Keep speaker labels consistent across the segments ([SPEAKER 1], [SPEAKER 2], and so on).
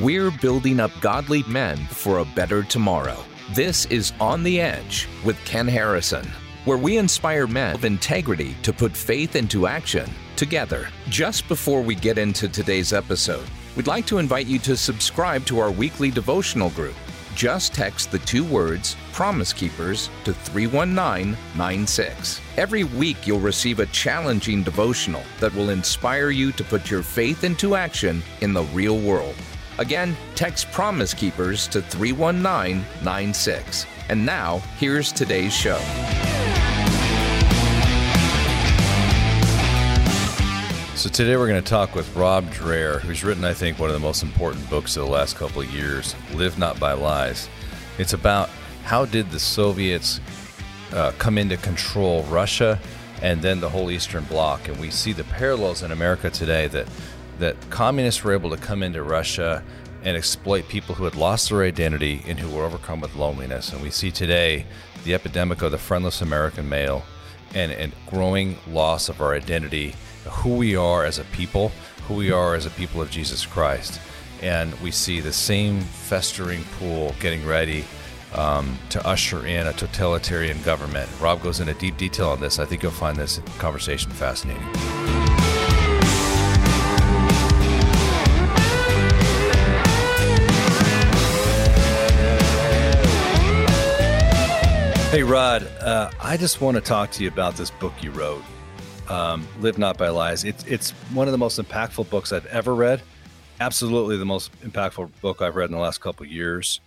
[SPEAKER 1] We're building up godly men for a better tomorrow. This is On the Edge with Ken Harrison, where we inspire men of integrity to put faith into action together. Just before we get into today's episode, we'd like to invite you to subscribe to our weekly devotional group. Just text the two words Promise Keepers to 31996. Every week, you'll receive a challenging devotional that will inspire you to put your faith into action in the real world. Again, text Promise Keepers to 31996. And now, here's today's show.
[SPEAKER 2] So today we're going to talk with Rod Dreher, who's written, I think, one of the most important books of the last couple of years, "Live Not by Lies." It's about how did the Soviets uh, come into control Russia and then the whole Eastern Bloc, and we see the parallels in America today that that communists were able to come into Russia and exploit people who had lost their identity and who were overcome with loneliness. And we see today the epidemic of the friendless American male and, and growing loss of our identity, who we are as a people, who we are as a people of Jesus Christ. And we see the same festering pool getting ready um, to usher in a totalitarian government. Rod goes into deep detail on this. I think you'll find this conversation fascinating. Hey, Rod, uh, I just want to talk to you about this book you wrote, um, Live Not by Lies. It's, it's one of the most impactful books I've ever read. Absolutely the most impactful book I've read in the last couple years,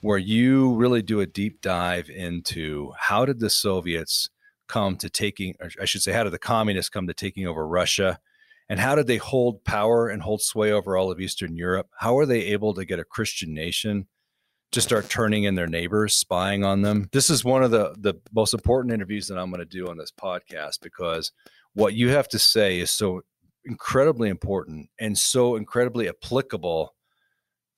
[SPEAKER 2] where you really do a deep dive into how did the Soviets come to taking, I should say, how did the communists come to taking over Russia? And how did they hold power and hold sway over all of Eastern Europe? How are they able to get a Christian nation to start turning in their neighbors, spying on them. This is one of the the most important interviews that I'm going to do on this podcast because what you have to say is so incredibly important and so incredibly applicable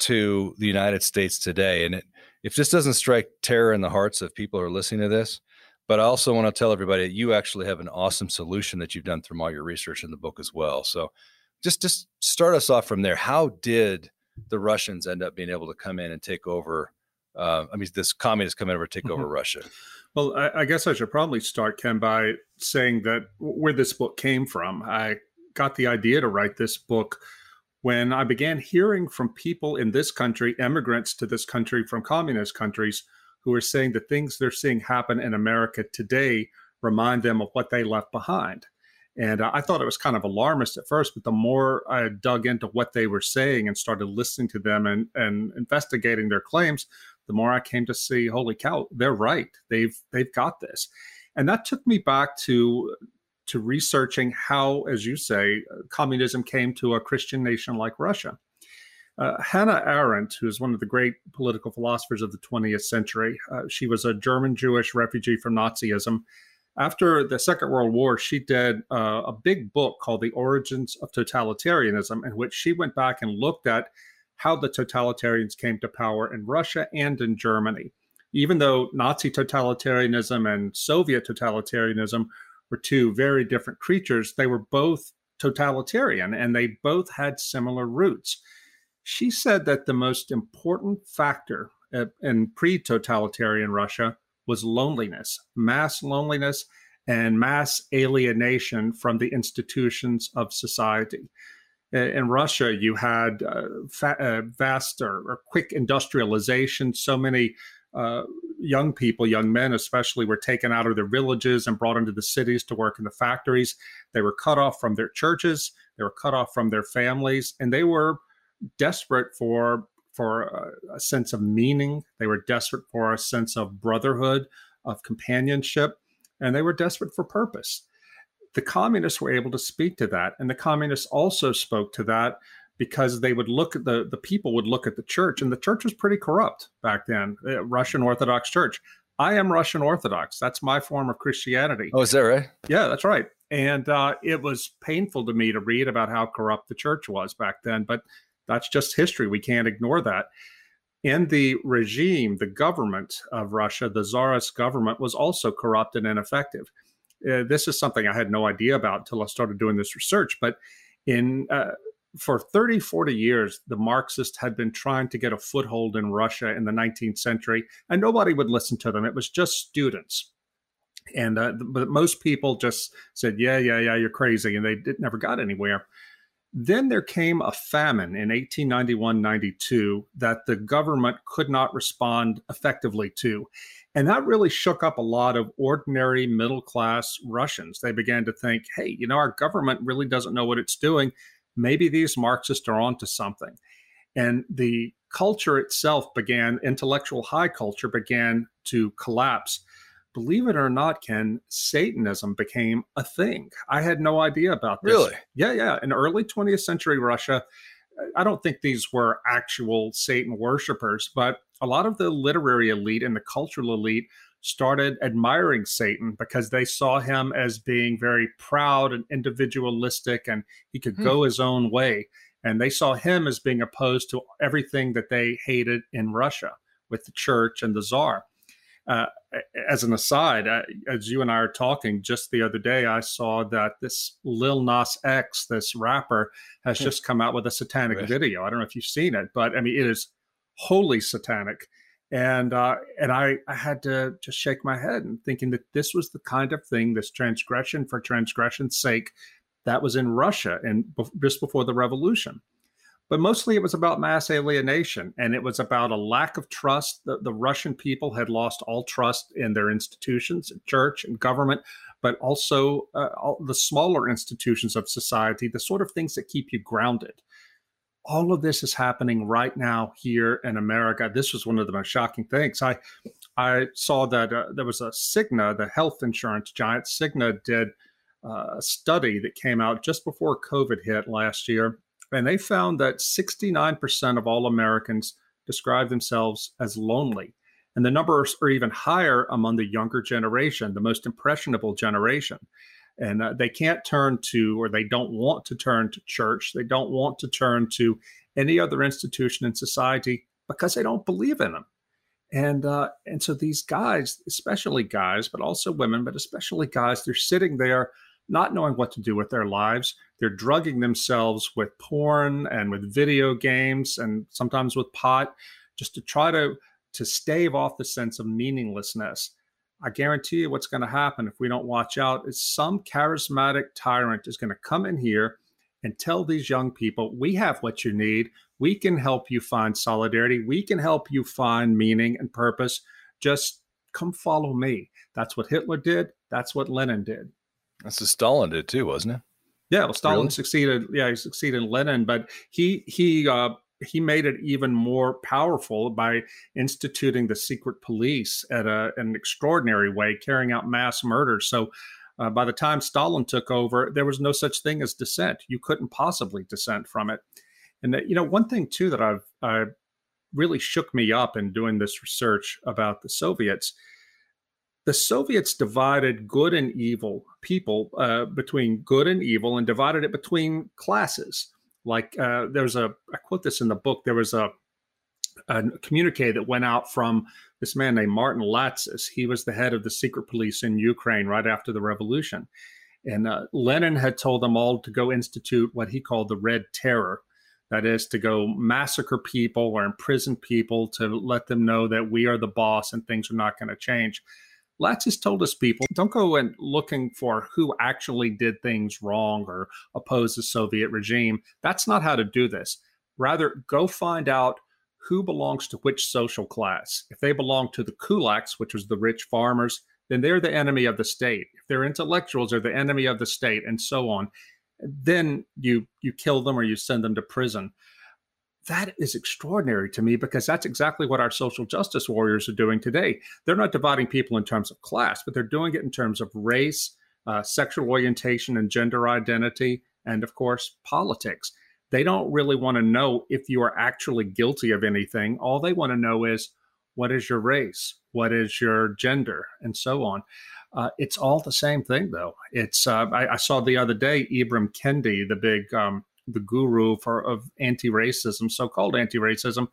[SPEAKER 2] to the United States today. And it, if this doesn't strike terror in the hearts of people who are listening to this, but I also want to tell everybody that you actually have an awesome solution that you've done through all your research in the book as well. So just just start us off from there. How did the Russians end up being able to come in and take over. Uh, I mean, this communists come in over take over mm-hmm. Russia.
[SPEAKER 3] Well, I, I, guess I should probably start, Ken, by saying that where this book came from. I got the idea to write this book when I began hearing from people in this country, immigrants to this country from communist countries, who are saying the things they're seeing happen in America today remind them of what they left behind. And I thought it was kind of alarmist at first, but the more I dug into what they were saying and started listening to them and, and investigating their claims, the more I came to see, holy cow, they're right. They've they've got this. And that took me back to to researching how, as you say, communism came to a Christian nation like Russia. Uh, Hannah Arendt, who is one of the great political philosophers of the 20th century, uh, she was a German Jewish refugee from Nazism after the Second World War, she did uh, a big book called The Origins of Totalitarianism, in which she went back and looked at how the totalitarians came to power in Russia and in Germany. Even though Nazi totalitarianism and Soviet totalitarianism were two very different creatures, they were both totalitarian and they both had similar roots. She said that the most important factor uh, in pre totalitarian Russia was loneliness, mass loneliness, and mass alienation from the institutions of society. In Russia, you had uh, fa- uh, vast or, or, quick industrialization. So many uh, young people, young men especially, were taken out of their villages and brought into the cities to work in the factories. They were cut off from their churches, they were cut off from their families, and they were desperate for for a, a sense of meaning. They were desperate for a sense of brotherhood, of companionship, and they were desperate for purpose. The communists were able to speak to that, and the communists also spoke to that because they would look at the the people would look at the church, and the church was pretty corrupt back then. Uh, Russian Orthodox Church. I am Russian Orthodox. That's my form of Christianity.
[SPEAKER 2] Oh, is that right?
[SPEAKER 3] Yeah, that's right. And uh, it was painful to me to read about how corrupt the church was back then. But that's just history. We can't ignore that. In the regime, the government of Russia, the Tsarist government, was also corrupt and ineffective. Uh, this is something I had no idea about until I started doing this research. But in uh, for 30, 40 years, the Marxists had been trying to get a foothold in Russia in the 19th century, and nobody would listen to them. It was just students. And uh, but most people just said, "Yeah, yeah, yeah, you're crazy," and they did, never got anywhere. Then there came a famine in 1891 92 that the government could not respond effectively to. And that really shook up a lot of ordinary middle class Russians. They began to think, hey, you know, our government really doesn't know what it's doing. Maybe these Marxists are onto something. And the culture itself began, intellectual high culture began to collapse believe it or not, Ken, Satanism became a thing. I had no idea about this.
[SPEAKER 2] Really?
[SPEAKER 3] Yeah, yeah. In early 20th century Russia, I don't think these were actual Satan worshippers, but a lot of the literary elite and the cultural elite started admiring Satan because they saw him as being very proud and individualistic and he could hmm. go his own way. And they saw him as being opposed to everything that they hated in Russia with the church and the czar. Uh, as an aside, uh, as you and I are talking just the other day, I saw that this Lil Nas X, this rapper, has hmm. just come out with a satanic right. video. I don't know if you've seen it, but I mean, it is wholly satanic. And uh, and I, I had to just shake my head and thinking that this was the kind of thing, this transgression for transgression's sake, that was in Russia and just before the revolution but mostly it was about mass alienation and it was about a lack of trust. The, the Russian people had lost all trust in their institutions, church and government, but also uh, all the smaller institutions of society, the sort of things that keep you grounded. All of this is happening right now here in America. This was one of the most shocking things. I I saw that uh, there was a Cigna, the health insurance giant Cigna, did uh, a study that came out just before COVID hit last year and they found that 69% of all Americans describe themselves as lonely. And the numbers are even higher among the younger generation, the most impressionable generation. And uh, they can't turn to, or they don't want to turn to church. They don't want to turn to any other institution in society because they don't believe in them. And uh, and so these guys, especially guys, but also women, but especially guys, they're sitting there not knowing what to do with their lives. They're drugging themselves with porn and with video games and sometimes with pot just to try to to stave off the sense of meaninglessness. I guarantee you what's going to happen if we don't watch out is some charismatic tyrant is going to come in here and tell these young people, we have what you need. We can help you find solidarity. We can help you find meaning and purpose. Just come follow me. That's what Hitler did. That's what Lenin did.
[SPEAKER 2] That's what Stalin did too, wasn't it?
[SPEAKER 3] Yeah, well, Stalin really? succeeded. Yeah, he succeeded in Lenin, but he he uh, he made it even more powerful by instituting the secret police at a, an extraordinary way, carrying out mass murders. So. Uh, by the time Stalin took over, there was no such thing as dissent. You couldn't possibly dissent from it. And that, you know, one thing too that I've uh, really shook me up in doing this research about the Soviets the Soviets divided good and evil people uh, between good and evil and divided it between classes. Like uh, there's a, I quote this in the book, there was a, a communique that went out from this man named Martin Latsis. He was the head of the secret police in Ukraine right after the revolution. And uh, Lenin had told them all to go institute what he called the Red Terror. That is to go massacre people or imprison people to let them know that we are the boss and things are not going to change. Latsis told us people don't go and looking for who actually did things wrong or oppose the Soviet regime. That's not how to do this. Rather, go find out who belongs to which social class. If they belong to the kulaks, which was the rich farmers, then they're the enemy of the state. If they're intellectuals, they're the enemy of the state, and so on. Then you you kill them or you send them to prison that is extraordinary to me because that's exactly what our social justice warriors are doing today. They're not dividing people in terms of class, but they're doing it in terms of race, uh, sexual orientation, and gender identity, and of course, politics. They don't really want to know if you are actually guilty of anything. All they want to know is what is your race, what is your gender, and so on. Uh, it's all the same thing, though. It's uh, I, I, saw the other day Ibram Kendi, the big um, the guru for of anti-racism, so-called anti-racism,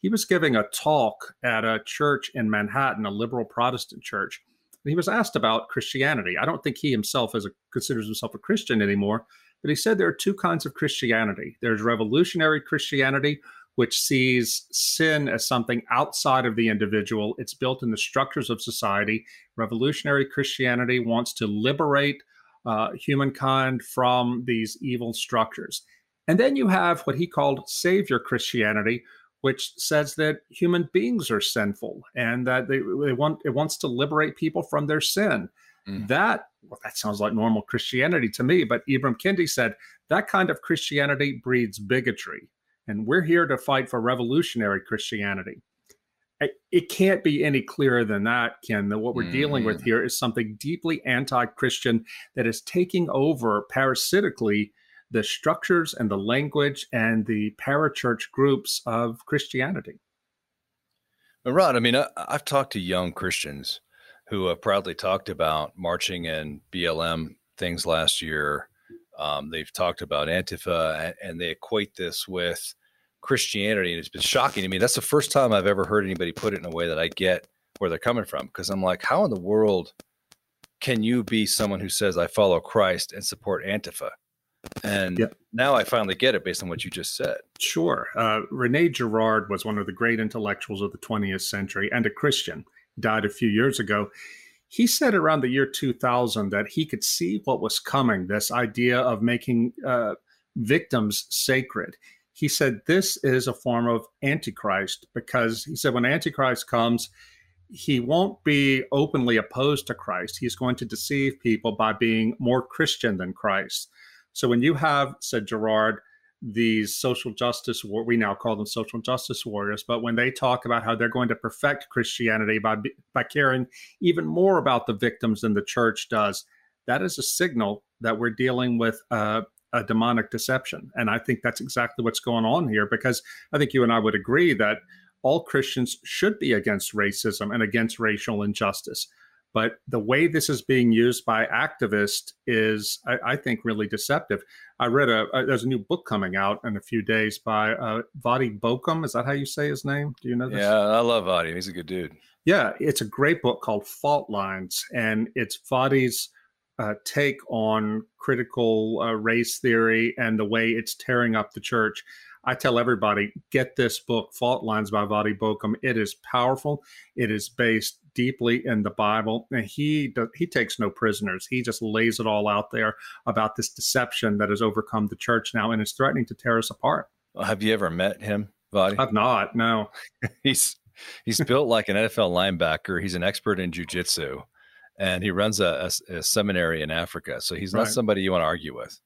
[SPEAKER 3] he was giving a talk at a church in Manhattan, a liberal Protestant church. He was asked about Christianity. I don't think he himself is a, considers himself a Christian anymore, But he said there are two kinds of Christianity there's revolutionary Christianity, which sees sin as something outside of the individual, it's built in the structures of society. Revolutionary Christianity wants to liberate uh, humankind from these evil structures. And then you have what he called Savior Christianity, which says that human beings are sinful and that they, they want it wants to liberate people from their sin. Mm. That well, that sounds like normal Christianity to me, but Ibram Kendi said that kind of Christianity breeds bigotry, and we're here to fight for revolutionary Christianity. It can't be any clearer than that, Ken. That what we're mm. dealing with mm. here is something deeply anti-Christian that is taking over parasitically the structures and the language and the parachurch groups of Christianity.
[SPEAKER 2] Rod, I mean, I, have talked to young Christians who have proudly talked about marching in BLM things last year. Um, they've talked about Antifa, and, and they equate this with Christianity, and it's been shocking to me. That's the first time I've ever heard anybody put it in a way that I get where they're coming from. Because I'm like, how in the world can you be someone who says I follow Christ and support Antifa? And yep. now I finally get it based on what you just said.
[SPEAKER 3] Sure. Uh, Rene Girard was one of the great intellectuals of the 20th century and a Christian. Died a few years ago. He said around the year 2000 that he could see what was coming this idea of making uh, victims sacred. He said this is a form of Antichrist because he said when Antichrist comes, he won't be openly opposed to Christ. He's going to deceive people by being more Christian than Christ. So when you have, said Girard, these social justice war we now call them social justice warriors but when they talk about how they're going to perfect christianity by by caring even more about the victims than the church does that is a signal that we're dealing with a demonic deception. And i think that's exactly what's going on here because i think you and i would agree that all christians should be against racism and against racial injustice but the way this is being used by activists is, I, I think, really deceptive. I read a, a, there's a new book coming out in a few days by uh, Voddie Baucham. Is that how you say his name? Do you know this?
[SPEAKER 2] Yeah, I love Voddie. He's a good dude.
[SPEAKER 3] Yeah, it's a great book called Fault Lines, and it's Voddie's uh, take on critical uh, race theory and the way it's tearing up the church. I tell everybody, get this book, Fault Lines by Voddie Baucham. It is powerful. It is based deeply in the Bible, and he does, he takes no prisoners. He just lays it all out there about this deception that has overcome the church now and is threatening to tear us apart.
[SPEAKER 2] Have you ever met him, Voddie?
[SPEAKER 3] I've not. No.
[SPEAKER 2] he's he's built like an NFL linebacker. He's an expert in jujitsu, and he runs a, a, a, seminary in Africa. So he's not right. somebody you want to argue with.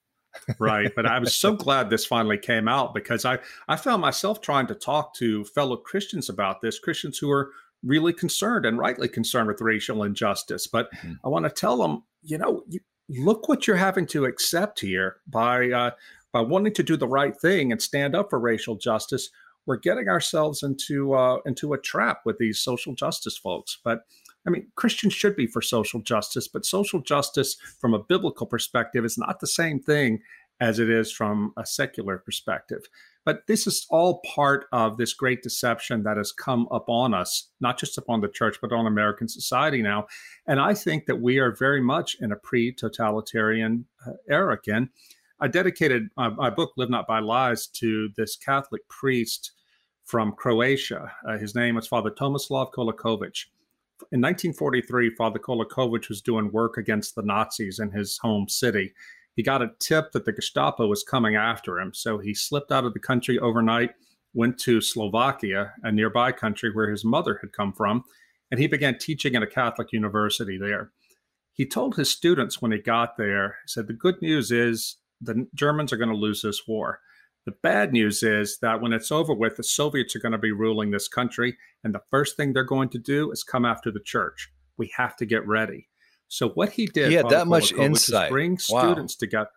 [SPEAKER 3] right but i was so glad this finally came out because i i found myself trying to talk to fellow christians about this christians who are really concerned and rightly concerned with racial injustice. But mm-hmm. I want to tell them, you know, you, look what you're having to accept here by uh, by wanting to do the right thing and stand up for racial justice. We're getting ourselves into uh, into a trap with these social justice folks. But I mean, Christians should be for social justice, but social justice from a biblical perspective is not the same thing as it is from a secular perspective. But this is all part of this great deception that has come upon us, not just upon the church, but on American society now. And I think that we are very much in a pre totalitarian uh, era again. I dedicated my, my, book, Live Not by Lies, to this Catholic priest from Croatia. Uh, his name was Father Tomislav Kolakovic. In 1943, Father Kolakovic was doing work against the Nazis in his home city he got a tip that the Gestapo was coming after him. So he slipped out of the country overnight, went to Slovakia, a nearby country where his mother had come from, and he began teaching at a Catholic university there. He told his students when he got there, he said, The good news is the Germans are going to lose this war. The bad news is that when it's over with, the Soviets are going to be ruling this country, and the first thing they're going to do is come after the church. We have to get ready. So what he did,
[SPEAKER 2] he had that much insight.
[SPEAKER 3] Bring students wow. together.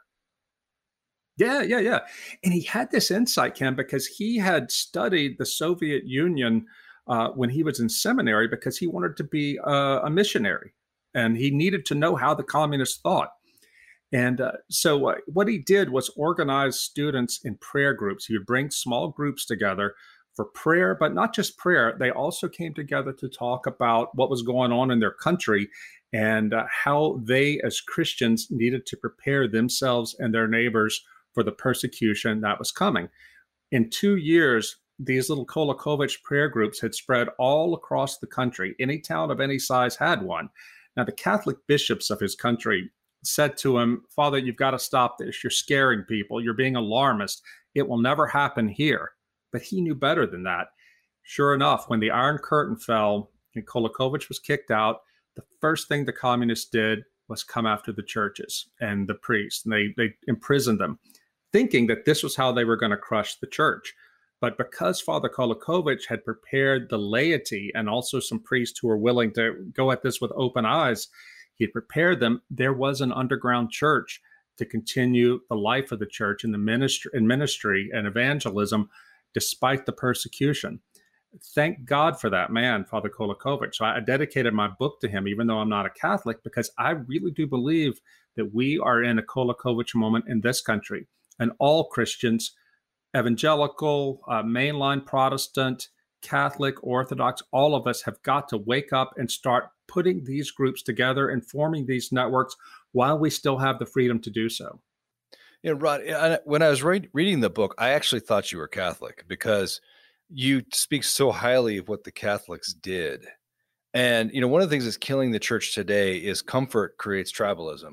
[SPEAKER 3] Yeah, yeah, yeah. And he had this insight, Ken, because he had studied the Soviet Union uh, when he was in seminary because he wanted to be uh, a missionary and he needed to know how the communists thought. And uh, so, uh, what he did was organize students in prayer groups. He would bring small groups together for prayer, but not just prayer. They also came together to talk about what was going on in their country and uh, how they, as Christians, needed to prepare themselves and their neighbors for the persecution that was coming. In two years, these little Kolakovic prayer groups had spread all across the country. Any town of any size had one. Now, the Catholic bishops of his country said to him, Father, you've got to stop this. You're scaring people. You're being alarmist. It will never happen here. But he knew better than that. Sure enough, when the Iron Curtain fell and Kolakovic was kicked out, the first thing the communists did was come after the churches and the priests, and they, they imprisoned them, thinking that this was how they were going to crush the church. But because Father Kolakovic had prepared the laity and also some priests who were willing to go at this with open eyes, he had prepared them. There was an underground church to continue the life of the church in the ministry, in ministry and evangelism, despite the persecution. Thank God for that man, Father Kolakovic. So I dedicated my book to him, even though I'm not a Catholic, because I really do believe that we are in a Kolakovic moment in this country, and all Christians evangelical, uh, mainline Protestant, Catholic, Orthodox, all of us have got to wake up and start putting these groups together and forming these networks while we still have the freedom to do so.
[SPEAKER 2] Know, Rod, when I was re- reading the book, I actually thought you were Catholic because you speak so highly of what the Catholics did. And, you know, one of the things that's killing the church today is comfort creates tribalism.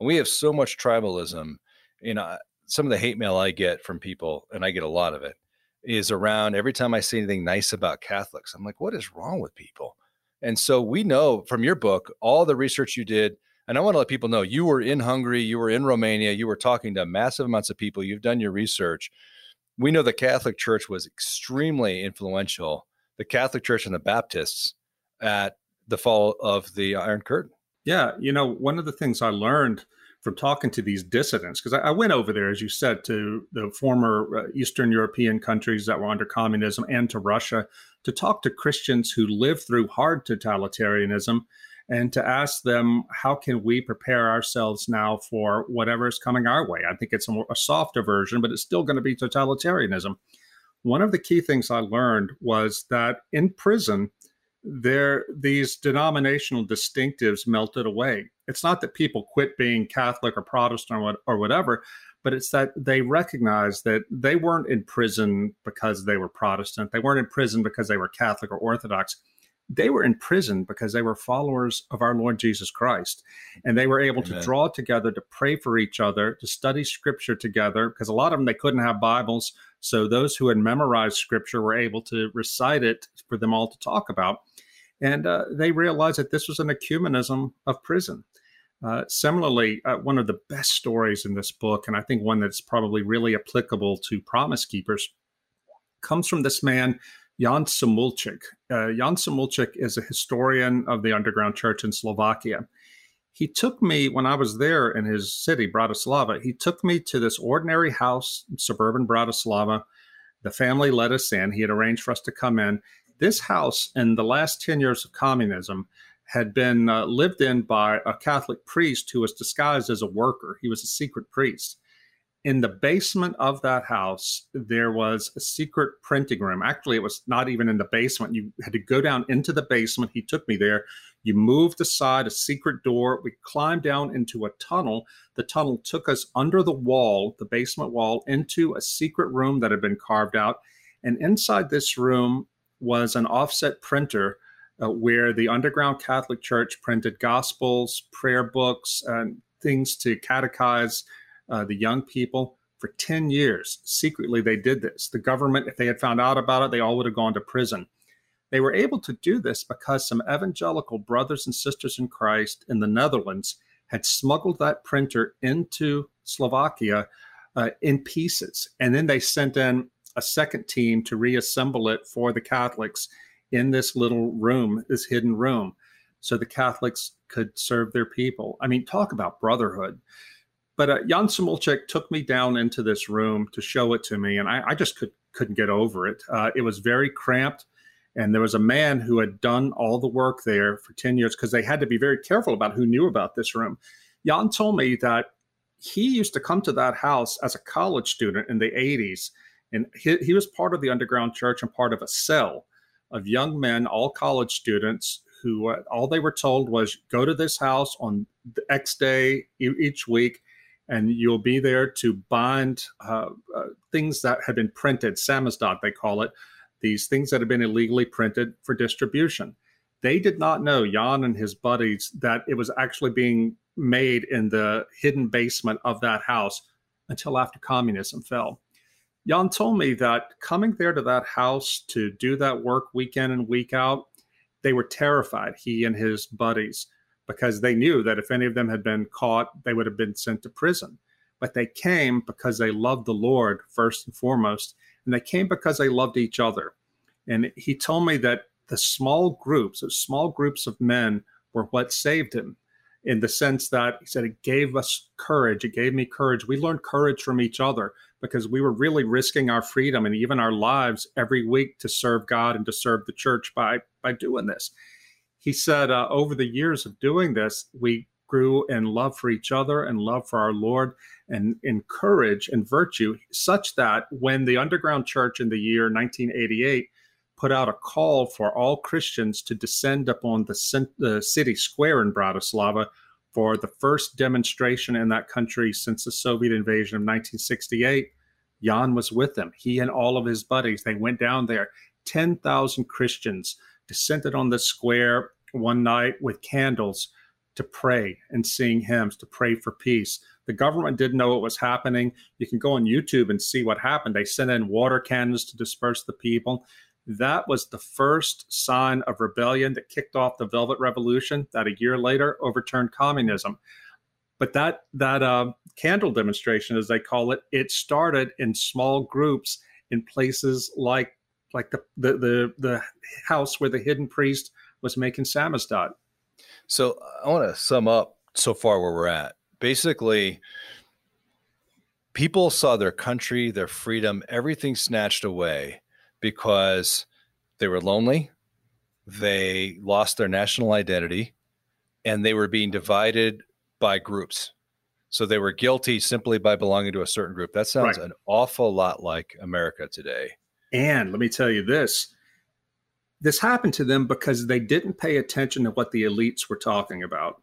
[SPEAKER 2] And we have so much tribalism. You know, some of the hate mail I get from people, and I get a lot of it, is around every time I say anything nice about Catholics. I'm like, what is wrong with people? And so we know from your book, all the research you did, and I want to let people know you were in Hungary, you were in Romania, you were talking to massive amounts of people, you've done your research. We know the Catholic Church was extremely influential, the Catholic Church and the Baptists at the fall of the Iron Curtain.
[SPEAKER 3] Yeah, you know, one of the things I learned from talking to these dissidents because I, I, went over there, as you said, to the former uh, Eastern European countries that were under communism and to Russia to talk to Christians who lived through hard totalitarianism and to ask them how can we prepare ourselves now for whatever is coming our way. I think it's a, a softer version, but it's still going to be totalitarianism. One of the key things I learned was that in prison there these denominational distinctives melted away. It's not that people quit being Catholic or Protestant or, or whatever, but it's that they recognized that they weren't in prison because they were Protestant. They weren't in prison because they were Catholic or Orthodox. They were in prison because they were followers of our Lord Jesus Christ. And they were able Amen. to draw together to pray for each other, to study scripture together, because a lot of them they couldn't have Bibles. So those who had memorized scripture were able to recite it for them all to talk about. And uh, they realized that this was an ecumenism of prison. Uh, similarly, uh, one of the best stories in this book, and I think one that's probably really applicable to Promise Keepers, comes from this man, Jan Šimulčík. Uh, Jan Šimulčík is a historian of the underground church in Slovakia. He took me, when I was there in his city, Bratislava, he took me to this ordinary house in suburban Bratislava. The family let us in. He had arranged for us to come in this house in the last 10 years of communism had been uh, lived in by a Catholic priest who was disguised as a worker. He was a secret priest. In the basement of that house, there was a secret printing room. Actually, it was not even in the basement. You had to go down into the basement. He took me there. You moved aside a secret door. We climbed down into a tunnel. The tunnel took us under the wall, the basement wall, into a secret room that had been carved out. And inside this room was an offset printer uh, where the underground Catholic Church printed gospels, prayer books, and things to catechize uh, the young people for 10 years. Secretly, they did this. The government, if they had found out about it, they all would have gone to prison. They were able to do this because some evangelical brothers and sisters in Christ in the Netherlands had smuggled that printer into Slovakia uh, in pieces. And then they sent in a second team to reassemble it for the Catholics in this little room, this hidden room, so the Catholics could serve their people. I mean, talk about brotherhood. But uh, Jan Šimulčík took me down into this room to show it to me, and I, I just could, couldn't get over it. Uh, it was very cramped, and there was a man who had done all the work there for 10 years because they had to be very careful about who knew about this room. Jan told me that he used to come to that house as a college student in the 80s and he, he was part of the underground church and part of a cell of young men, all college students, who uh, all they were told was go to this house on the X day each week, and you'll be there to bind uh, uh, things that have been printed, samizdat they call it, these things that have been illegally printed for distribution. They did not know, Jan and his buddies, that it was actually being made in the hidden basement of that house until after communism fell. Jan told me that coming there to that house to do that work week in and week out, they were terrified, he and his buddies, because they knew that if any of them had been caught, they would have been sent to prison. But they came because they loved the Lord first and foremost, and they came because they loved each other. And he told me that the small groups, those small groups of men, were what saved him in the sense that he said it gave us courage. It gave me courage. We learned courage from each other because we were really risking our freedom and even our lives every week to serve God and to serve the church by by doing this. He said uh, over the years of doing this, we grew in love for each other and love for our Lord and in courage and virtue, such that when the underground church in the year 1988 put out a call for all Christians to descend upon the, the city square in Bratislava for the first demonstration in that country since the Soviet invasion of 1968. Jan was with them. He and all of his buddies, they went down there. 10,000 Christians descended on the square one night with candles to pray and sing hymns, to pray for peace. The government didn't know what was happening. You can go on YouTube and see what happened. They sent in water cannons to disperse the people. That was the first sign of rebellion that kicked off the Velvet Revolution that a year later overturned communism. But that that uh, candle demonstration, as they call it, it started in small groups in places like like the the the, the house where the hidden priest was making samizdat.
[SPEAKER 2] So I want to sum up so far where we're at. Basically, people saw their country, their freedom, everything snatched away because they were lonely, they lost their national identity, and they were being divided by groups. So they were guilty simply by belonging to a certain group. That sounds right. an awful lot like America today.
[SPEAKER 3] And let me tell you this this happened to them because they didn't pay attention to what the elites were talking about.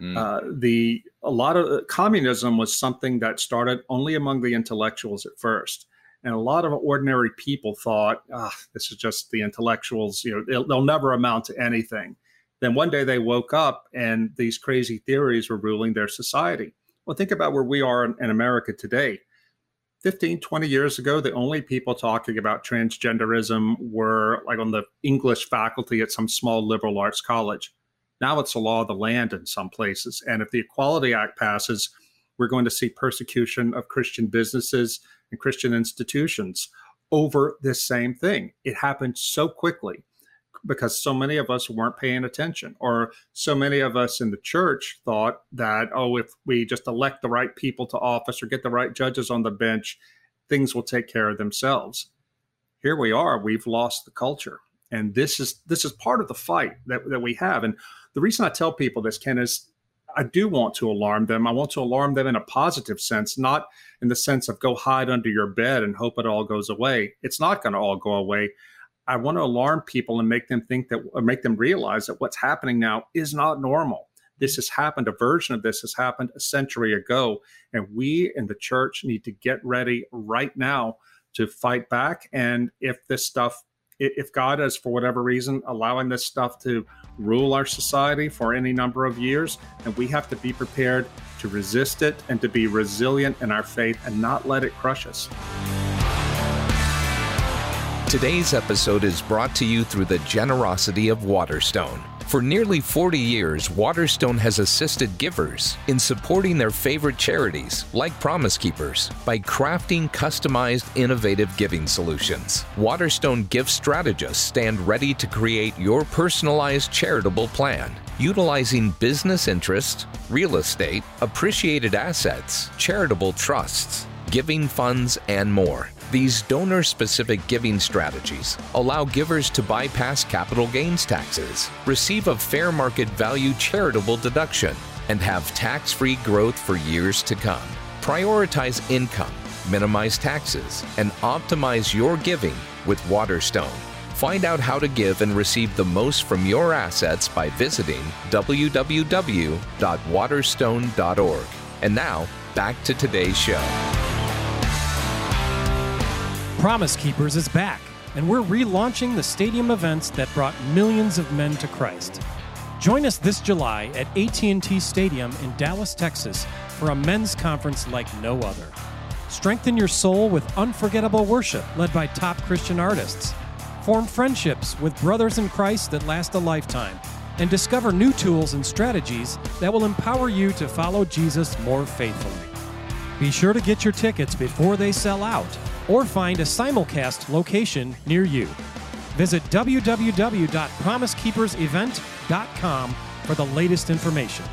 [SPEAKER 3] Mm. Uh, the a lot of uh, communism was something that started only among the intellectuals at first, and a lot of ordinary people thought, "Ah, this is just the intellectuals. You know, they'll, they'll never amount to anything." Then one day they woke up, and these crazy theories were ruling their society. Well, think about where we are in, in America today. 15, 20 years ago, the only people talking about transgenderism were like on the English faculty at some small liberal arts college. Now it's the law of the land in some places. And if the Equality Act passes, we're going to see persecution of Christian businesses and Christian institutions over this same thing. It happened so quickly because so many of us weren't paying attention, or so many of us in the church thought that, oh, if we just elect the right people to office or get the right judges on the bench, things will take care of themselves. Here we are, we've lost the culture. And this is this is part of the fight that, that we have. And the reason I tell people this, Ken, is I do want to alarm them. I want to alarm them in a positive sense, not in the sense of go hide under your bed and hope it all goes away. It's not going to all go away. I want to alarm people and make them think that, or make them realize that what's happening now is not normal. This has happened, a version of this has happened a century ago. And we in the church need to get ready right now to fight back. And if this stuff, if God is for whatever reason allowing this stuff to rule our society for any number of years, then we have to be prepared to resist it and to be resilient in our faith and not let it crush us.
[SPEAKER 1] Today's episode is brought to you through the generosity of Waterstone. For nearly 40 years, Waterstone has assisted givers in supporting their favorite charities, like Promise Keepers, by crafting customized, innovative giving solutions. Waterstone gift strategists stand ready to create your personalized charitable plan utilizing business interests, real estate, appreciated assets, charitable trusts, giving funds, and more. These donor specific giving strategies allow givers to bypass capital gains taxes, receive a fair market value charitable deduction, and have tax free growth for years to come. Prioritize income, minimize taxes, and optimize your giving with Waterstone. Find out how to give and receive the most from your assets by visiting www.waterstone.org. And now, back to today's show.
[SPEAKER 4] Promise Keepers is back, and we're relaunching the stadium events that brought millions of men to Christ. Join us this July at AT&T Stadium in Dallas, Texas for a men's conference like no other. Strengthen your soul with unforgettable worship led by top Christian artists. Form friendships with brothers in Christ that last a lifetime and discover new tools and strategies that will empower you to follow Jesus more faithfully. Be sure to get your tickets before they sell out or find a simulcast location near you. Visit www.promisekeepersevent.com for the latest information.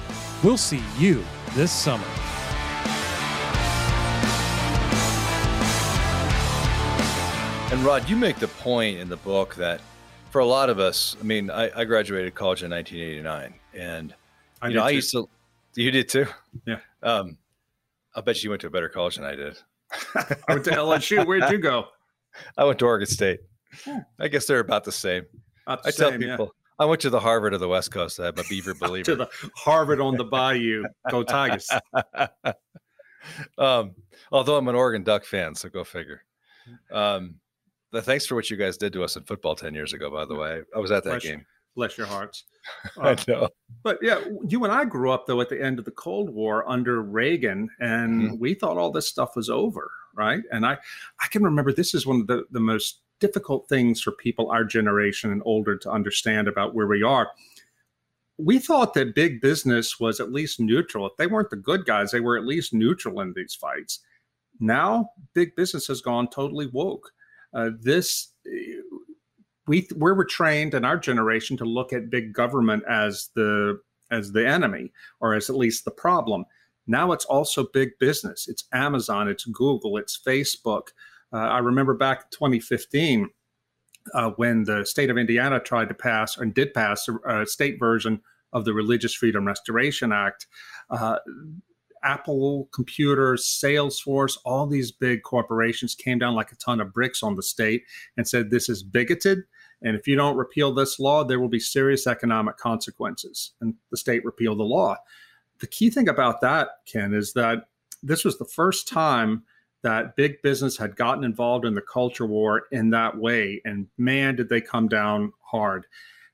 [SPEAKER 4] We'll see you this summer.
[SPEAKER 2] And Rod, you make the point in the book that for a lot of us, I mean, I, I graduated college in 1989, and
[SPEAKER 3] I
[SPEAKER 2] know, I used to. You did too.
[SPEAKER 3] Yeah.
[SPEAKER 2] Um, I bet you went to a better college than I did.
[SPEAKER 3] I went to LSU. Where'd you go?
[SPEAKER 2] I went to Oregon State. I guess they're about the same.
[SPEAKER 3] About the
[SPEAKER 2] I tell
[SPEAKER 3] same, yeah.
[SPEAKER 2] people I went to the Harvard of the West Coast. I'm a Beaver believer.
[SPEAKER 3] to the Harvard on the Bayou. Go Tigers.
[SPEAKER 2] um, although I'm an Oregon Duck fan, so go figure. Um, but thanks for what you guys did to us in football 10 years ago, by the way. I was at that
[SPEAKER 3] you.
[SPEAKER 2] game.
[SPEAKER 3] Bless your hearts.
[SPEAKER 2] I
[SPEAKER 3] Uh,
[SPEAKER 2] know.
[SPEAKER 3] but yeah, you and I grew up though at the end of the Cold War under Reagan, and
[SPEAKER 2] Mhm.
[SPEAKER 3] we thought all this stuff was over, right? And I, I can remember this is one of the, the most difficult things for people our generation and older to understand about where we are. We thought that big business was at least neutral. If they weren't the good guys, they were at least neutral in these fights. Now, big business has gone totally woke. Uh, this we we were trained in our generation to look at big government as the as the enemy or as at least the problem. Now it's also big business. It's Amazon, it's Google, it's Facebook. Uh, I remember back in 2015 uh, when the state of Indiana tried to pass and did pass a, a state version of the Religious Freedom Restoration Act. Uh, Apple computers, Salesforce, all these big corporations came down like a ton of bricks on the state and said, This is bigoted. And if you don't repeal this law, there will be serious economic consequences. And the state repealed the law. The key thing about that, Ken, is that this was the first time that big business had gotten involved in the culture war in that way. And man, did they come down hard.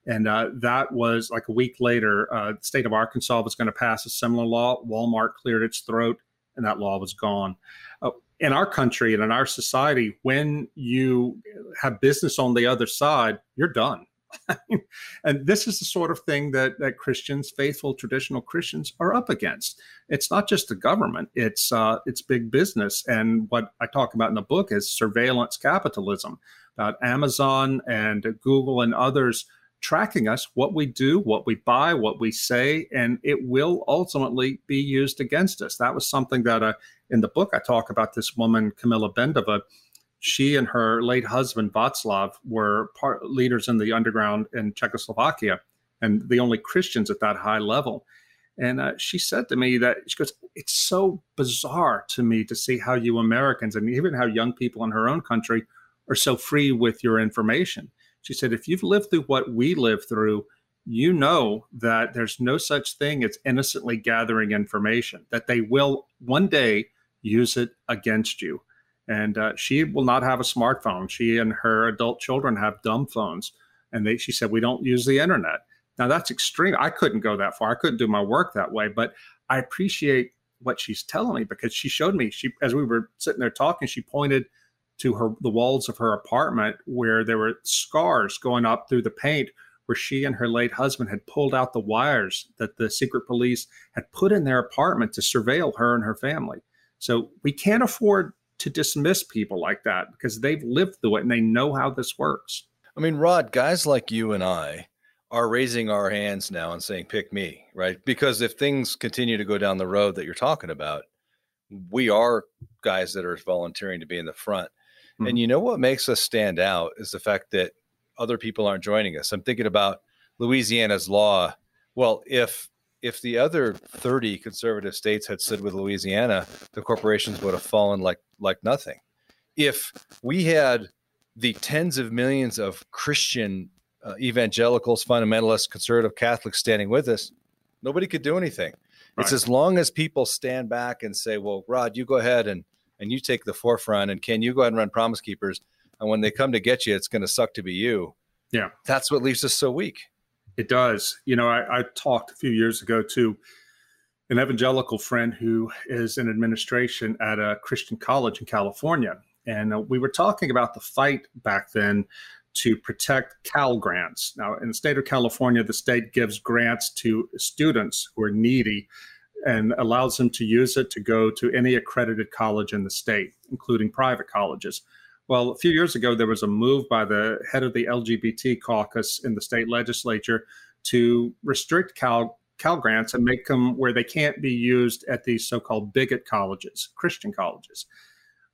[SPEAKER 3] And uh, that was like a week later, uh, the state of Arkansas was going to pass a similar law. Walmart cleared its throat, and that law was gone. Uh, in our country and in our society, when you have business on the other side, you're done. and this is the sort of thing that that Christians, faithful traditional Christians, are up against. It's not just the government; it's uh, it's big business. And what I talk about in the book is surveillance capitalism, about Amazon and Google and others tracking us, what we do, what we buy, what we say, and it will ultimately be used against us. That was something that uh, in the book I talk about this woman, Kamila Bendová. She and her late husband, Václav, were part leaders in the underground in Czechoslovakia and the only Christians at that high level. And uh, she said to me that she goes, It's so bizarre to me to see how you Americans and even how young people in her own country are so free with your information. She said, if you've lived through what we lived through, you know that there's no such thing as innocently gathering information, that they will one day use it against you. And uh, she will not have a smartphone. She and her adult children have dumb phones. And they, she said, we don't use the internet. Now, that's extreme. I couldn't go that far. I couldn't do my work that way. But I appreciate what she's telling me because she showed me, she as we were sitting there talking, she pointed to her the walls of her apartment where there were scars going up through the paint where she and her late husband had pulled out the wires that the secret police had put in their apartment to surveil her and her family. So we can't afford to dismiss people like that because they've lived through it and they know how this works.
[SPEAKER 2] I mean, Rod, guys like you and I are raising our hands now and saying, pick me, right? Because if things continue to go down the road that you're talking about, we are guys that are volunteering to be in the front.
[SPEAKER 3] Mhm.
[SPEAKER 2] And you know what makes us stand out is the fact that other people aren't joining us. I'm thinking about Louisiana's law. Well, if if the other 30 conservative states had stood with Louisiana, the corporations would have fallen like like nothing. If we had the tens of millions of Christian uh, evangelicals, fundamentalists, conservative Catholics standing with us, nobody could do anything. Right. It's as long as people stand back and say, "Well, Rod, you go ahead and and you take the forefront, and can you go ahead and run Promise Keepers." And when they come to get you, it's going to suck to be you.
[SPEAKER 3] Yeah,
[SPEAKER 2] that's what leaves us so weak.
[SPEAKER 3] It does. You know, I, I talked a few years ago to an evangelical friend who is in administration at a Christian college in California, and uh, we were talking about the fight back then to protect Cal grants. Now, in the state of California, the state gives grants to students who are needy and allows them to use it to go to any accredited college in the state, including private colleges. Well, a few years ago, there was a move by the head of the LGBT caucus in the state legislature to restrict Cal, Cal grants and make them where they can't be used at these so called bigot colleges, Christian colleges.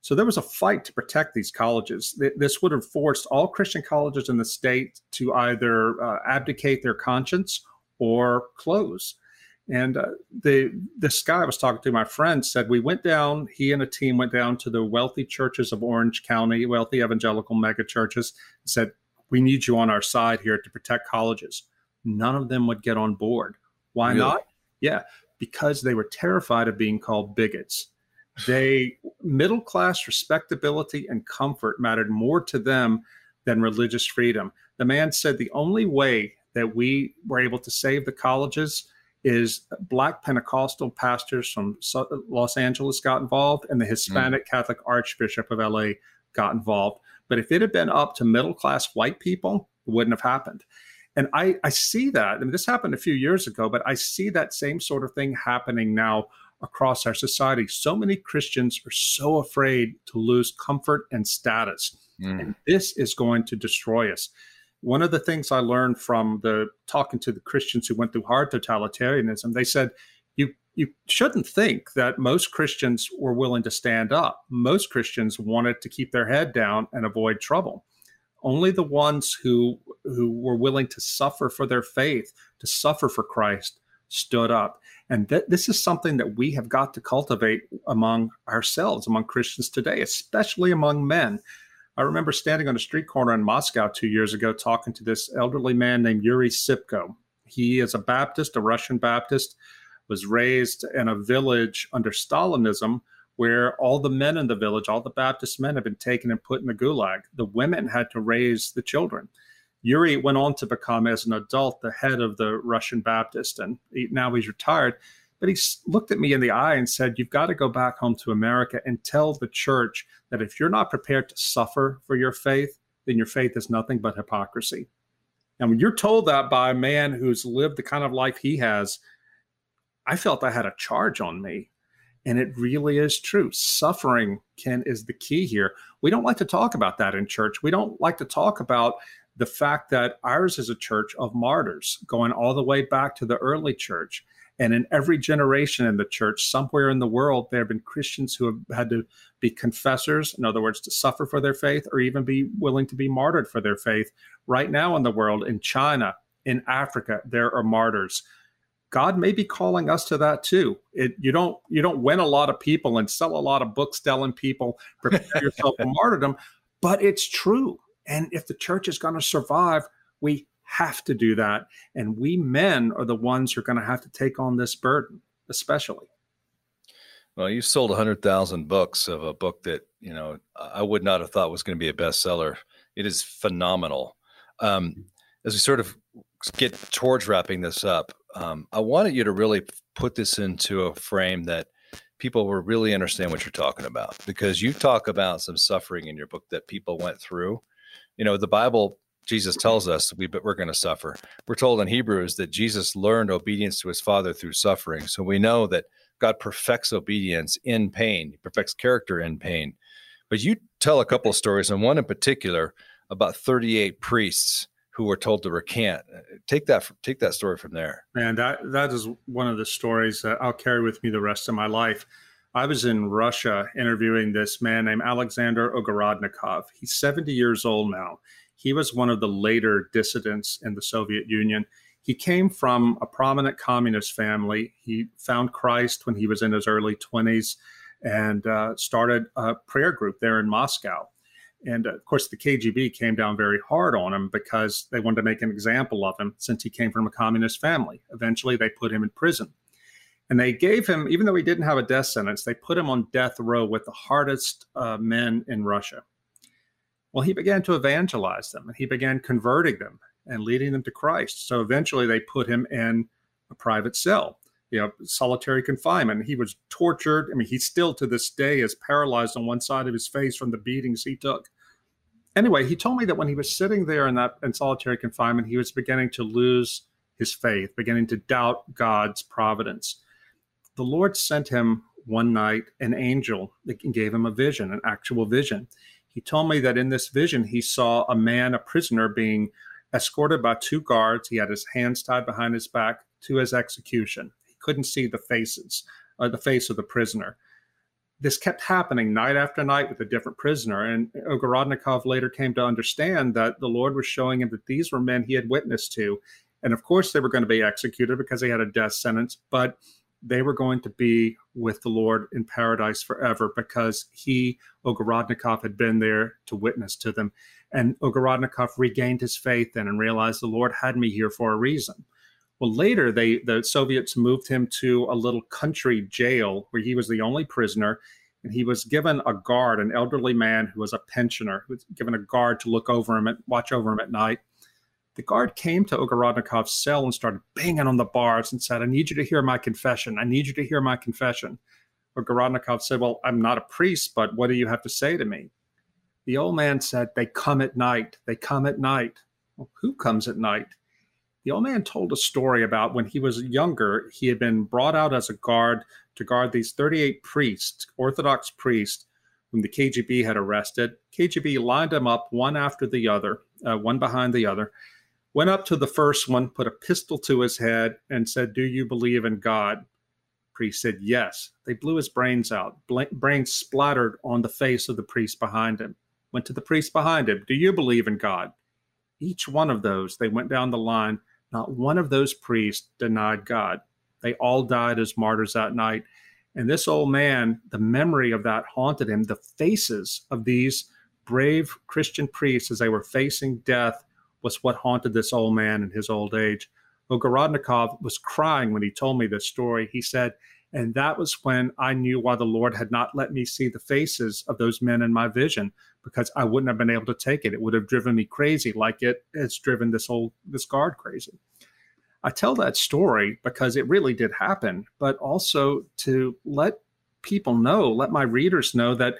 [SPEAKER 3] So there was a fight to protect these colleges. This would have forced all Christian colleges in the state to either uh, abdicate their conscience or close. And uh, the this guy I was talking to, my friend, said we went down. He and a team went down to the wealthy churches of Orange County, wealthy evangelical mega churches. Said we need you on our side here to protect colleges. None of them would get on board. Why really? not? Yeah, because they were terrified of being called bigots. They middle class respectability and comfort mattered more to them than religious freedom. The man said the only way that we were able to save the colleges is black Pentecostal pastors from Los Angeles got involved, and the Hispanic mm. Catholic Archbishop of LA got involved. But if it had been up to middle class white people, it wouldn't have happened. And I, I see that. I mean, this happened a few years ago, but I see that same sort of thing happening now across our society. So many Christians are so afraid to lose comfort and status. Mm. And this is going to destroy us. One of the things I learned from the talking to the Christians who went through hard totalitarianism, they said, you you shouldn't think that most Christians were willing to stand up. Most Christians wanted to keep their head down and avoid trouble. Only the ones who who were willing to suffer for their faith, to suffer for Christ, stood up. And th- this is something that we have got to cultivate among ourselves, among Christians today, especially among men. I remember standing on a street corner in Moscow two years ago talking to this elderly man named Yuri Sipko. He is a Baptist, a Russian Baptist, was raised in a village under Stalinism where all the men in the village, all the Baptist men, have been taken and put in the gulag. The women had to raise the children. Yuri went on to become, as an adult, the head of the Russian Baptist, and now he's retired. But he looked at me in the eye and said, You've got to go back home to America and tell the church that if you're not prepared to suffer for your faith, then your faith is nothing but hypocrisy. And when you're told that by a man who's lived the kind of life he has, I felt I had a charge on me. And it really is true. Suffering, Ken, is the key here. We don't like to talk about that in church. We don't like to talk about the fact that ours is a church of martyrs going all the way back to the early church. And in every generation in the church, somewhere in the world, there have been Christians who have had to be confessors, in other words, to suffer for their faith or even be willing to be martyred for their faith. Right now in the world, in China, in Africa, there are martyrs. God may be calling us to that too. It, you don't you don't win a lot of people and sell a lot of books telling people prepare yourself for martyrdom, but it's true. And if the church is going to survive, we have to do that. And we men are the ones who are going to have to take on this burden, especially.
[SPEAKER 2] Well, you sold 100,000 books of a book that, you know, I would not have thought was going to be a bestseller. It is phenomenal. Um, as we sort of get towards wrapping this up, um, I wanted you to really put this into a frame that people will really understand what you're talking about because you talk about some suffering in your book that people went through you know, the Bible, Jesus tells us we but we're going to suffer. We're told in Hebrews that Jesus learned obedience to his Father through suffering. So we know that God perfects obedience in pain. He perfects character in pain. But you tell a couple of stories, and one in particular about 38 priests who were told to recant. Uh, take that take that story from there.
[SPEAKER 3] Man, that that is one of the stories that I'll carry with me the rest of my life. I was in Russia interviewing this man named Alexander Ogorodnikov. He's 70 years old now. He was one of the later dissidents in the Soviet Union. He came from a prominent communist family. He found Christ when he was in his early 20s and uh, started a prayer group there in Moscow. And uh, of course, the KGB came down very hard on him because they wanted to make an example of him since he came from a communist family. Eventually, they put him in prison. And they gave him, even though he didn't have a death sentence, they put him on death row with the hardest uh, men in Russia. Well, he began to evangelize them and he began converting them and leading them to Christ. So eventually they put him in a private cell, you know, solitary confinement. He was tortured. I mean, he still to this day is paralyzed on one side of his face from the beatings he took. Anyway, he told me that when he was sitting there in that in solitary confinement, he was beginning to lose his faith, beginning to doubt God's providence. The Lord sent him one night an angel that gave him a vision, an actual vision. He told me that in this vision, he saw a man, a prisoner, being escorted by two guards. He had his hands tied behind his back to his execution. He couldn't see the faces, uh, the face of the prisoner. This kept happening night after night with a different prisoner. And Ogorodnikov later came to understand that the Lord was showing him that these were men he had witnessed to. And of course, they were going to be executed because they had a death sentence, but they were going to be with the Lord in paradise forever because he, Ogorodnikov, had been there to witness to them. And Ogorodnikov regained his faith then and realized the Lord had me here for a reason. Well, later they the Soviets moved him to a little country jail where he was the only prisoner, and he was given a guard, an elderly man who was a pensioner, who was given a guard to look over him, and watch over him at night. The guard came to Ogorodnikov's cell and started banging on the bars and said, "I need you to hear my confession. I need you to hear my confession." Ogorodnikov said, "Well, I'm not a priest, but what do you have to say to me?" The old man said, They come at night. They come at night. Well, who comes at night? The old man told a story about when he was younger, he had been brought out as a guard to guard these 38 priests, Orthodox priests, whom the KGB had arrested. KGB lined them up one after the other, uh, one behind the other, went up to the first one, put a pistol to his head, and said, Do you believe in God? Priest said, Yes. They blew his brains out. brains splattered on the face of the priest behind him went to the priest behind him. Do you believe in God? Each one of those, they went down the line. Not one of those priests denied God. They all died as martyrs that night. And this old man, the memory of that haunted him. The faces of these brave Christian priests as they were facing death was what haunted this old man in his old age. Ogorodnikov was crying when he told me this story. He said, and that was when I knew why the Lord had not let me see the faces of those men in my vision, because I wouldn't have been able to take it. It would have driven me crazy, like it has driven this whole this guard crazy. I tell that story because it really did happen, but also to let people know, let my readers know that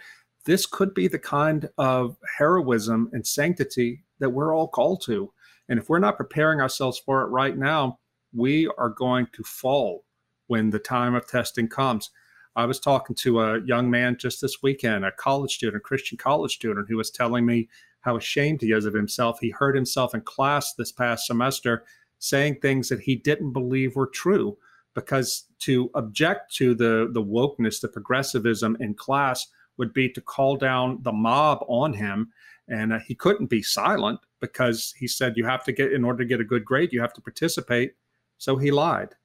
[SPEAKER 3] this could be the kind of heroism and sanctity that we're all called to. And if we're not preparing ourselves for it right now, we are going to fall when the time of testing comes. I was talking to a young man just this weekend, a college student, a Christian college student, who was telling me how ashamed he is of himself. He heard himself in class this past semester saying things that he didn't believe were true because to object to the the wokeness, the progressivism in class would be to call down the mob on him and uh, he couldn't be silent because he said you have to get in order to get a good grade you have to participate so he lied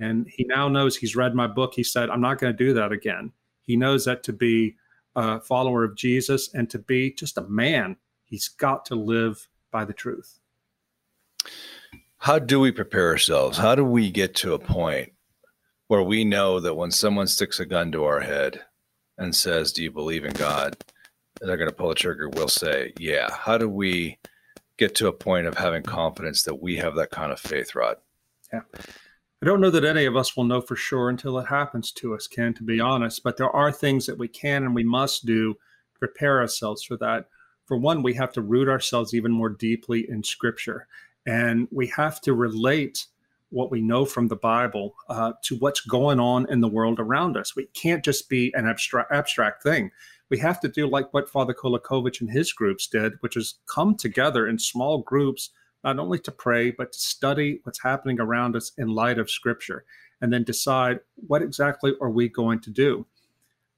[SPEAKER 3] and he now knows he's read my book. He said, I'm not going to do that again. He knows that to be a follower of Jesus and to be just a man, he's got to live by the truth.
[SPEAKER 2] How do we prepare ourselves? How do we get to a point where we know that when someone sticks a gun to our head and says, Do you believe in God? They're going to pull the trigger. We'll say, Yeah. How do we get to a point of having confidence that we have that kind of faith, Rod?
[SPEAKER 3] Yeah. I don't know that any of us will know for sure until it happens to us, Ken, to be honest, but there are things that we can and we must do to prepare ourselves for that. For one, we have to root ourselves even more deeply in Scripture, and we have to relate what we know from the Bible uh, to what's going on in the world around us. We can't just be an abstract, abstract thing. We have to do like what Father Kolakovic and his groups did, which is come together in small groups not only to pray, but to study what's happening around us in light of Scripture, and then decide what exactly are we going to do.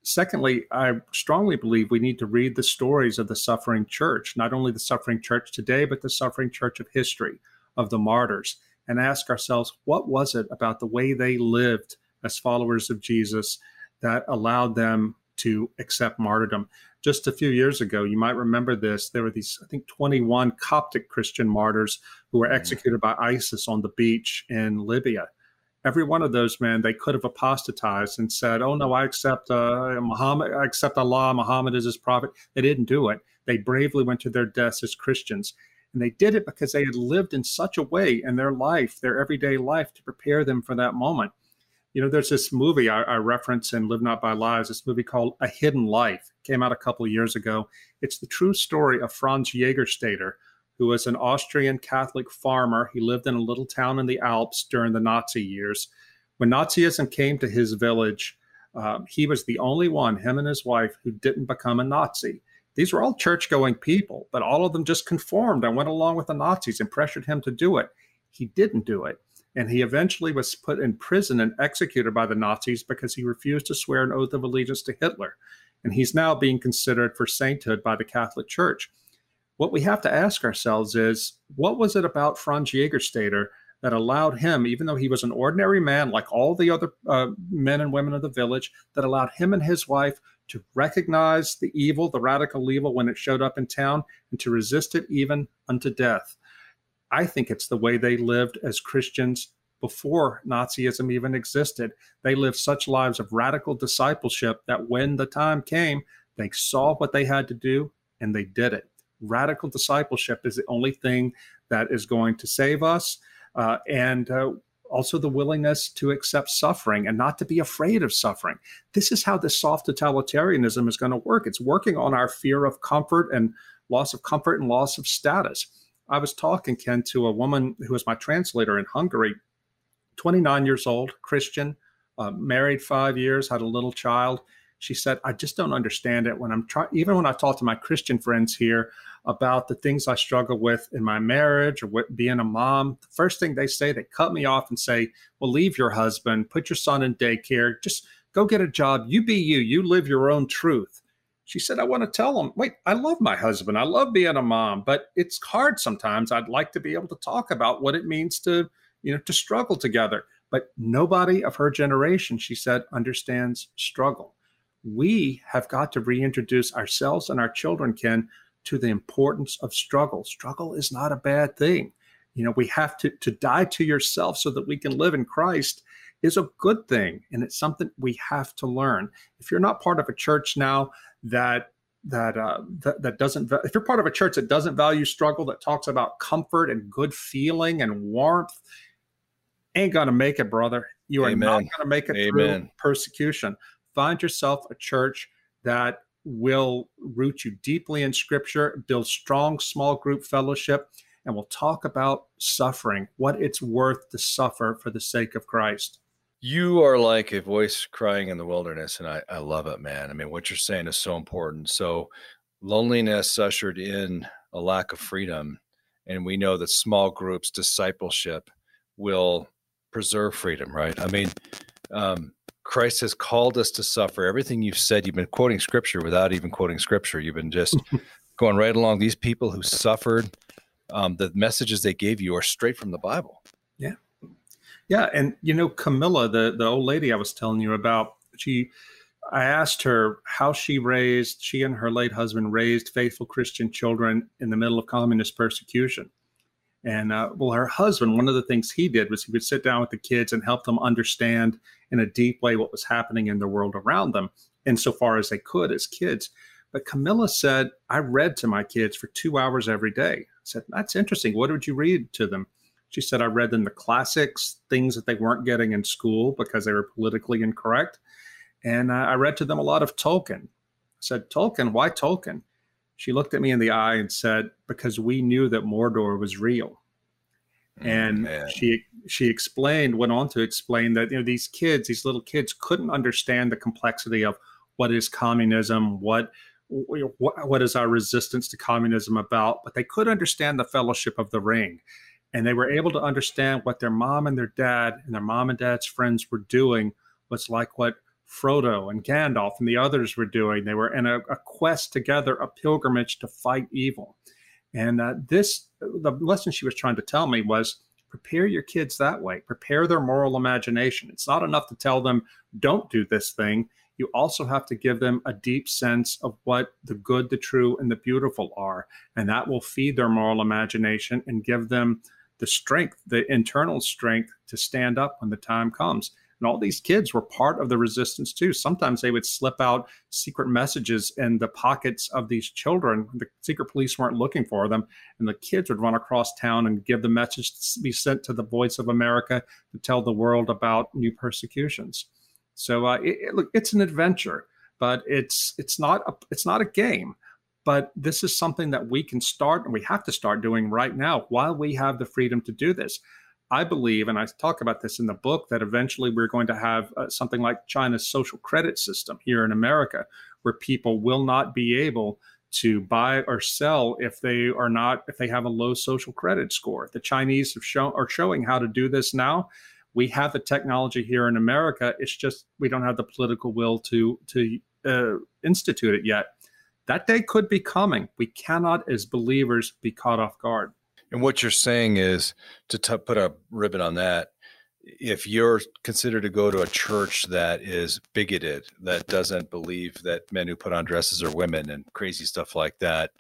[SPEAKER 3] Secondly, I strongly believe we need to read the stories of the suffering church, not only the suffering church today, but the suffering church of history, of the martyrs, and ask ourselves what was it about the way they lived as followers of Jesus that allowed them to accept martyrdom. Just a few years ago, you might remember this. There were these, I think, 21 Coptic Christian martyrs who were mm. executed by ISIS on the beach in Libya. Every one of those men, they could have apostatized and said, "Oh no, I accept uh, Muhammad. I accept Allah. Muhammad is his prophet." They didn't do it. They bravely went to their deaths as Christians. And they did it because they had lived in such a way in their life, their everyday life, to prepare them for that moment. You know, there's this movie I, I reference in Live Not by Lies, this movie called A Hidden Life. Came out a couple of years ago. It's the true story of Franz Jägerstätter, who was an Austrian Catholic farmer. He lived in a little town in the Alps during the Nazi years. When Nazism came to his village, uh, he was the only one, him and his wife, who didn't become a Nazi. These were all church going people, but all of them just conformed and went along with the Nazis and pressured him to do it. He didn't do it. And he eventually was put in prison and executed by the Nazis because he refused to swear an oath of allegiance to Hitler. And he's now being considered for sainthood by the Catholic Church. What we have to ask ourselves is what was it about Franz Jägerstätter that allowed him, even though he was an ordinary man like all the other uh, men and women of the village, that allowed him and his wife to recognize the evil, the radical evil, when it showed up in town, and to resist it even unto death. I think it's the way they lived as Christians before Nazism even existed. They lived such lives of radical discipleship that when the time came, they saw what they had to do and they did it. Radical discipleship is the only thing that is going to save us. Uh, and uh, also the willingness to accept suffering and not to be afraid of suffering. This is how this soft totalitarianism is going to work. It's working on our fear of comfort and loss of comfort and loss of status. I was talking, Ken, to a woman who was my translator in Hungary, 29 years old, Christian, uh, married five years, had a little child. She said, I just don't understand it when I'm trying, even when I talk to my Christian friends here about the things I struggle with in my marriage or being a mom. The first thing they say, they cut me off and say, Well, leave your husband, put your son in daycare, just go get a job. You be you, you live your own truth. She said, I want to tell him, wait, I love my husband. I love being a mom, but it's hard sometimes. I'd like to be able to talk about what it means to, you know, to struggle together. But nobody of her generation, she said, understands struggle we have got to reintroduce ourselves and our children, Ken, to the importance of struggle. Struggle is not a bad thing. You know, we have to to die to yourself so that we can live in Christ is a good thing, and it's something we have to learn. If you're not part of a church now that that uh, that, that doesn't if you're part of a church that doesn't value struggle that talks about comfort and good feeling and warmth ain't gonna make it brother you are Amen. not gonna make it Amen. through persecution find yourself a church that will root you deeply in scripture, build strong small group fellowship, and we'll talk about suffering, what it's worth to suffer for the sake of Christ.
[SPEAKER 2] You are like a voice crying in the wilderness, and I, I love it, man. I mean, what you're saying is so important. So, loneliness ushered in a lack of freedom, and we know that small groups, discipleship, will preserve freedom, right? I mean, um, Christ has called us to suffer. Everything you've said, you've been quoting scripture without even quoting scripture. You've been just going right along. These people who suffered, um, the messages they gave you are straight from the Bible.
[SPEAKER 3] Yeah. And, you know, Kamila, the, the old lady I was telling you about, she, I asked her how she raised, she and her late husband raised faithful Christian children in the middle of communist persecution. And uh, well, her husband, one of the things he did was he would sit down with the kids and help them understand in a deep way what was happening in the world around them, insofar as they could as kids. But Kamila said, I read to my kids for two hours every day. I said, That's interesting. What would you read to them? She said, I read them the classics, things that they weren't getting in school because they were politically incorrect. And uh, I read to them a lot of Tolkien. I said, Tolkien, why Tolkien? She looked at me in the eye and said, Because we knew that Mordor was real. Mm, and she she explained, went on to explain that you know these kids, these little kids, couldn't understand the complexity of what is communism, what what, what is our resistance to communism about, but they could understand the fellowship of the ring. And they were able to understand what their mom and their dad and their mom and dad's friends were doing was like what Frodo and Gandalf and the others were doing. They were in a, a quest together, a pilgrimage to fight evil. And uh, this, the lesson she was trying to tell me was prepare your kids that way, prepare their moral imagination. It's not enough to tell them, don't do this thing. you also have to give them a deep sense of what the good, the true, and the beautiful are. And that will feed their moral imagination and give them the strength, the internal strength to stand up when the time comes. And all these kids were part of the resistance too. Sometimes they would slip out secret messages in the pockets of these children. The secret police weren't looking for them. And the kids would run across town and give the message to be sent to the voice of America to tell the world about new persecutions. So uh, it, it, look, it's an adventure, but it's it's not a, it's not a game. But this is something that we can start and we have to start doing right now while we have the freedom to do this. I believe, and I talk about this in the book, that eventually we're going to have uh, something like China's social credit system here in America, where people will not be able to buy or sell if they are not if they have a low social credit score. The Chinese have shown are showing how to do this now. We have the technology here in America. It's just we don't have the political will to to uh, institute it yet. That day could be coming. We cannot, as believers, be caught off guard.
[SPEAKER 2] And what you're saying is to t- put a ribbon on that. If you're considered to go to a church that is bigoted, that doesn't believe that men who put on dresses are women and crazy stuff like that,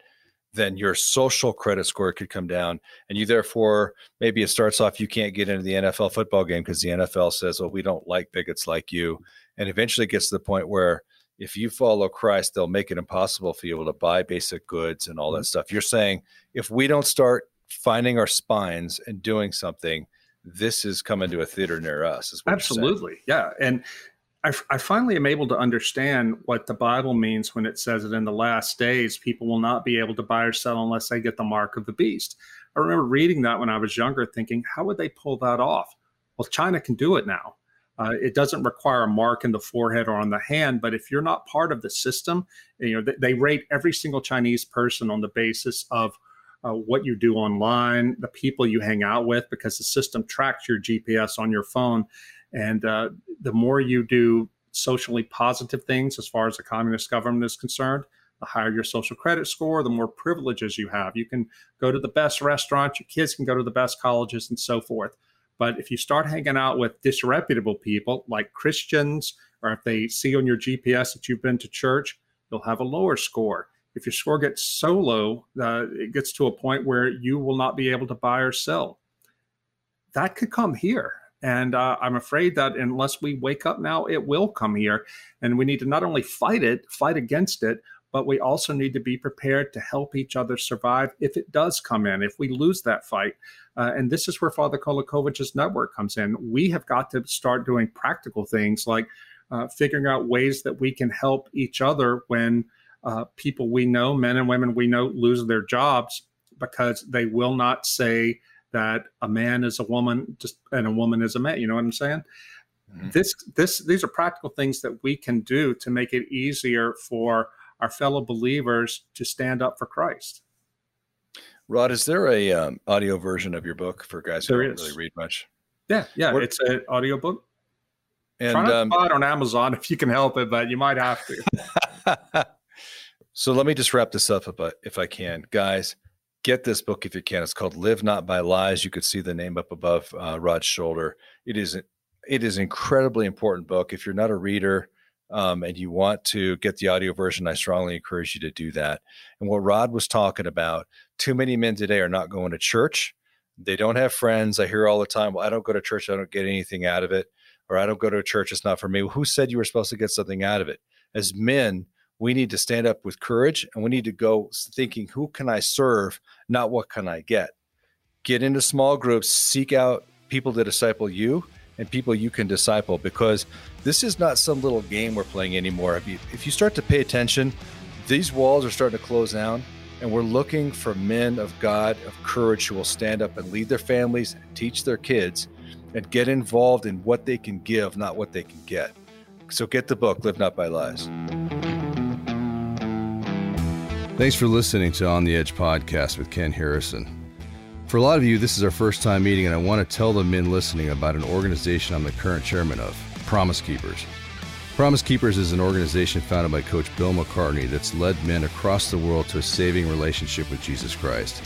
[SPEAKER 2] then your social credit score could come down. And you therefore, maybe it starts off, you can't get into the NFL football game because the NFL says, well, we don't like bigots like you. And eventually gets to the point where if you follow Christ, they'll make it impossible for you to buy basic goods and all that mm-hmm. stuff. You're saying if we don't start finding our spines and doing something, this is coming to a theater near us.
[SPEAKER 3] Absolutely. Yeah. And I, I, finally am able to understand what the Bible means when it says that in the last days, people will not be able to buy or sell unless they get the mark of the beast. I remember reading that when I was younger, thinking, how would they pull that off? Well, China can do it now. Uh, it doesn't require a mark in the forehead or on the hand, but if you're not part of the system, you know they, they rate every single Chinese person on the basis of uh, what you do online, the people you hang out with, because the system tracks your GPS on your phone. And uh, the more you do socially positive things as far as the communist government is concerned, the higher your social credit score, the more privileges you have. You can go to the best restaurants, your kids can go to the best colleges, and so forth. But if you start hanging out with disreputable people like Christians, or if they see on your GPS that you've been to church, you'll have a lower score if your score gets so low, uh, it gets to a point where you will not be able to buy or sell. That could come here. And uh, I'm afraid that unless we wake up now, it will come here. And we need to not only fight it, fight against it, but we also need to be prepared to help each other survive if it does come in, if we lose that fight. Uh, and this is where Father Kolakovic's network comes in. We have got to start doing practical things like uh, figuring out ways that we can help each other when uh, people we know, men and women we know, lose their jobs because they will not say that a man is a woman just and a woman is a man. You know what I'm saying? Mm-hmm. This this these are practical things that we can do to make it easier for our fellow believers to stand up for Christ.
[SPEAKER 2] Rod, is there a um, audio version of your book for guys who there don't is. really read much?
[SPEAKER 3] Yeah, yeah, what, it's an audio book. And Try um, to buy it on Amazon if you can help it, but you might have to.
[SPEAKER 2] So let me just wrap this up if I can. Guys, get this book if you can. It's called Live Not by Lies. You could see the name up above uh, Rod's shoulder. It is it is an incredibly important book. If you're not a reader um, and you want to get the audio version, I strongly encourage you to do that. And what Rod was talking about, too many men today are not going to church. They don't have friends. I hear all the time, well, I don't go to church. I don't get anything out of it. Or I don't go to church. It's not for me. Well, who said you were supposed to get something out of it? As men, we need to stand up with courage and we need to go thinking who can i serve not what can i get get into small groups seek out people to disciple you and people you can disciple because this is not some little game we're playing anymore. If you, if you start to pay attention these walls are starting to close down and we're looking for men of god of courage who will stand up and lead their families teach their kids and get involved in what they can give not what they can get. So get the book live not by lies.
[SPEAKER 5] Thanks for listening to On the Edge podcast with Ken Harrison. For a lot of you, this is our first time meeting, and I want to tell the men listening about an organization I'm the current chairman of Promise Keepers. Promise Keepers is an organization founded by Coach Bill McCartney that's led men across the world to a saving relationship with Jesus Christ.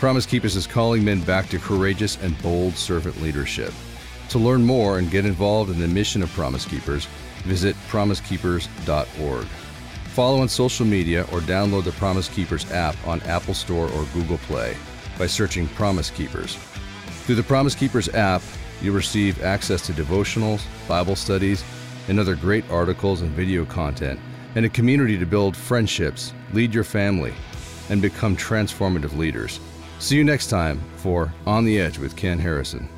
[SPEAKER 5] Promise Keepers is calling men back to courageous and bold servant leadership. To learn more and get involved in the mission of Promise Keepers, visit promisekeepers.org. Follow on social media or download the Promise Keepers app on Apple Store or Google Play by searching Promise Keepers. Through the Promise Keepers app, you'll receive access to devotionals, Bible studies, and other great articles and video content, and a community to build friendships, lead your family, and become transformative leaders. See you next time for On the Edge with Ken Harrison.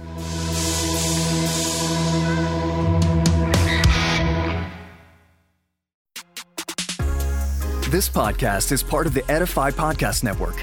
[SPEAKER 6] This podcast is part of the Edify Podcast Network.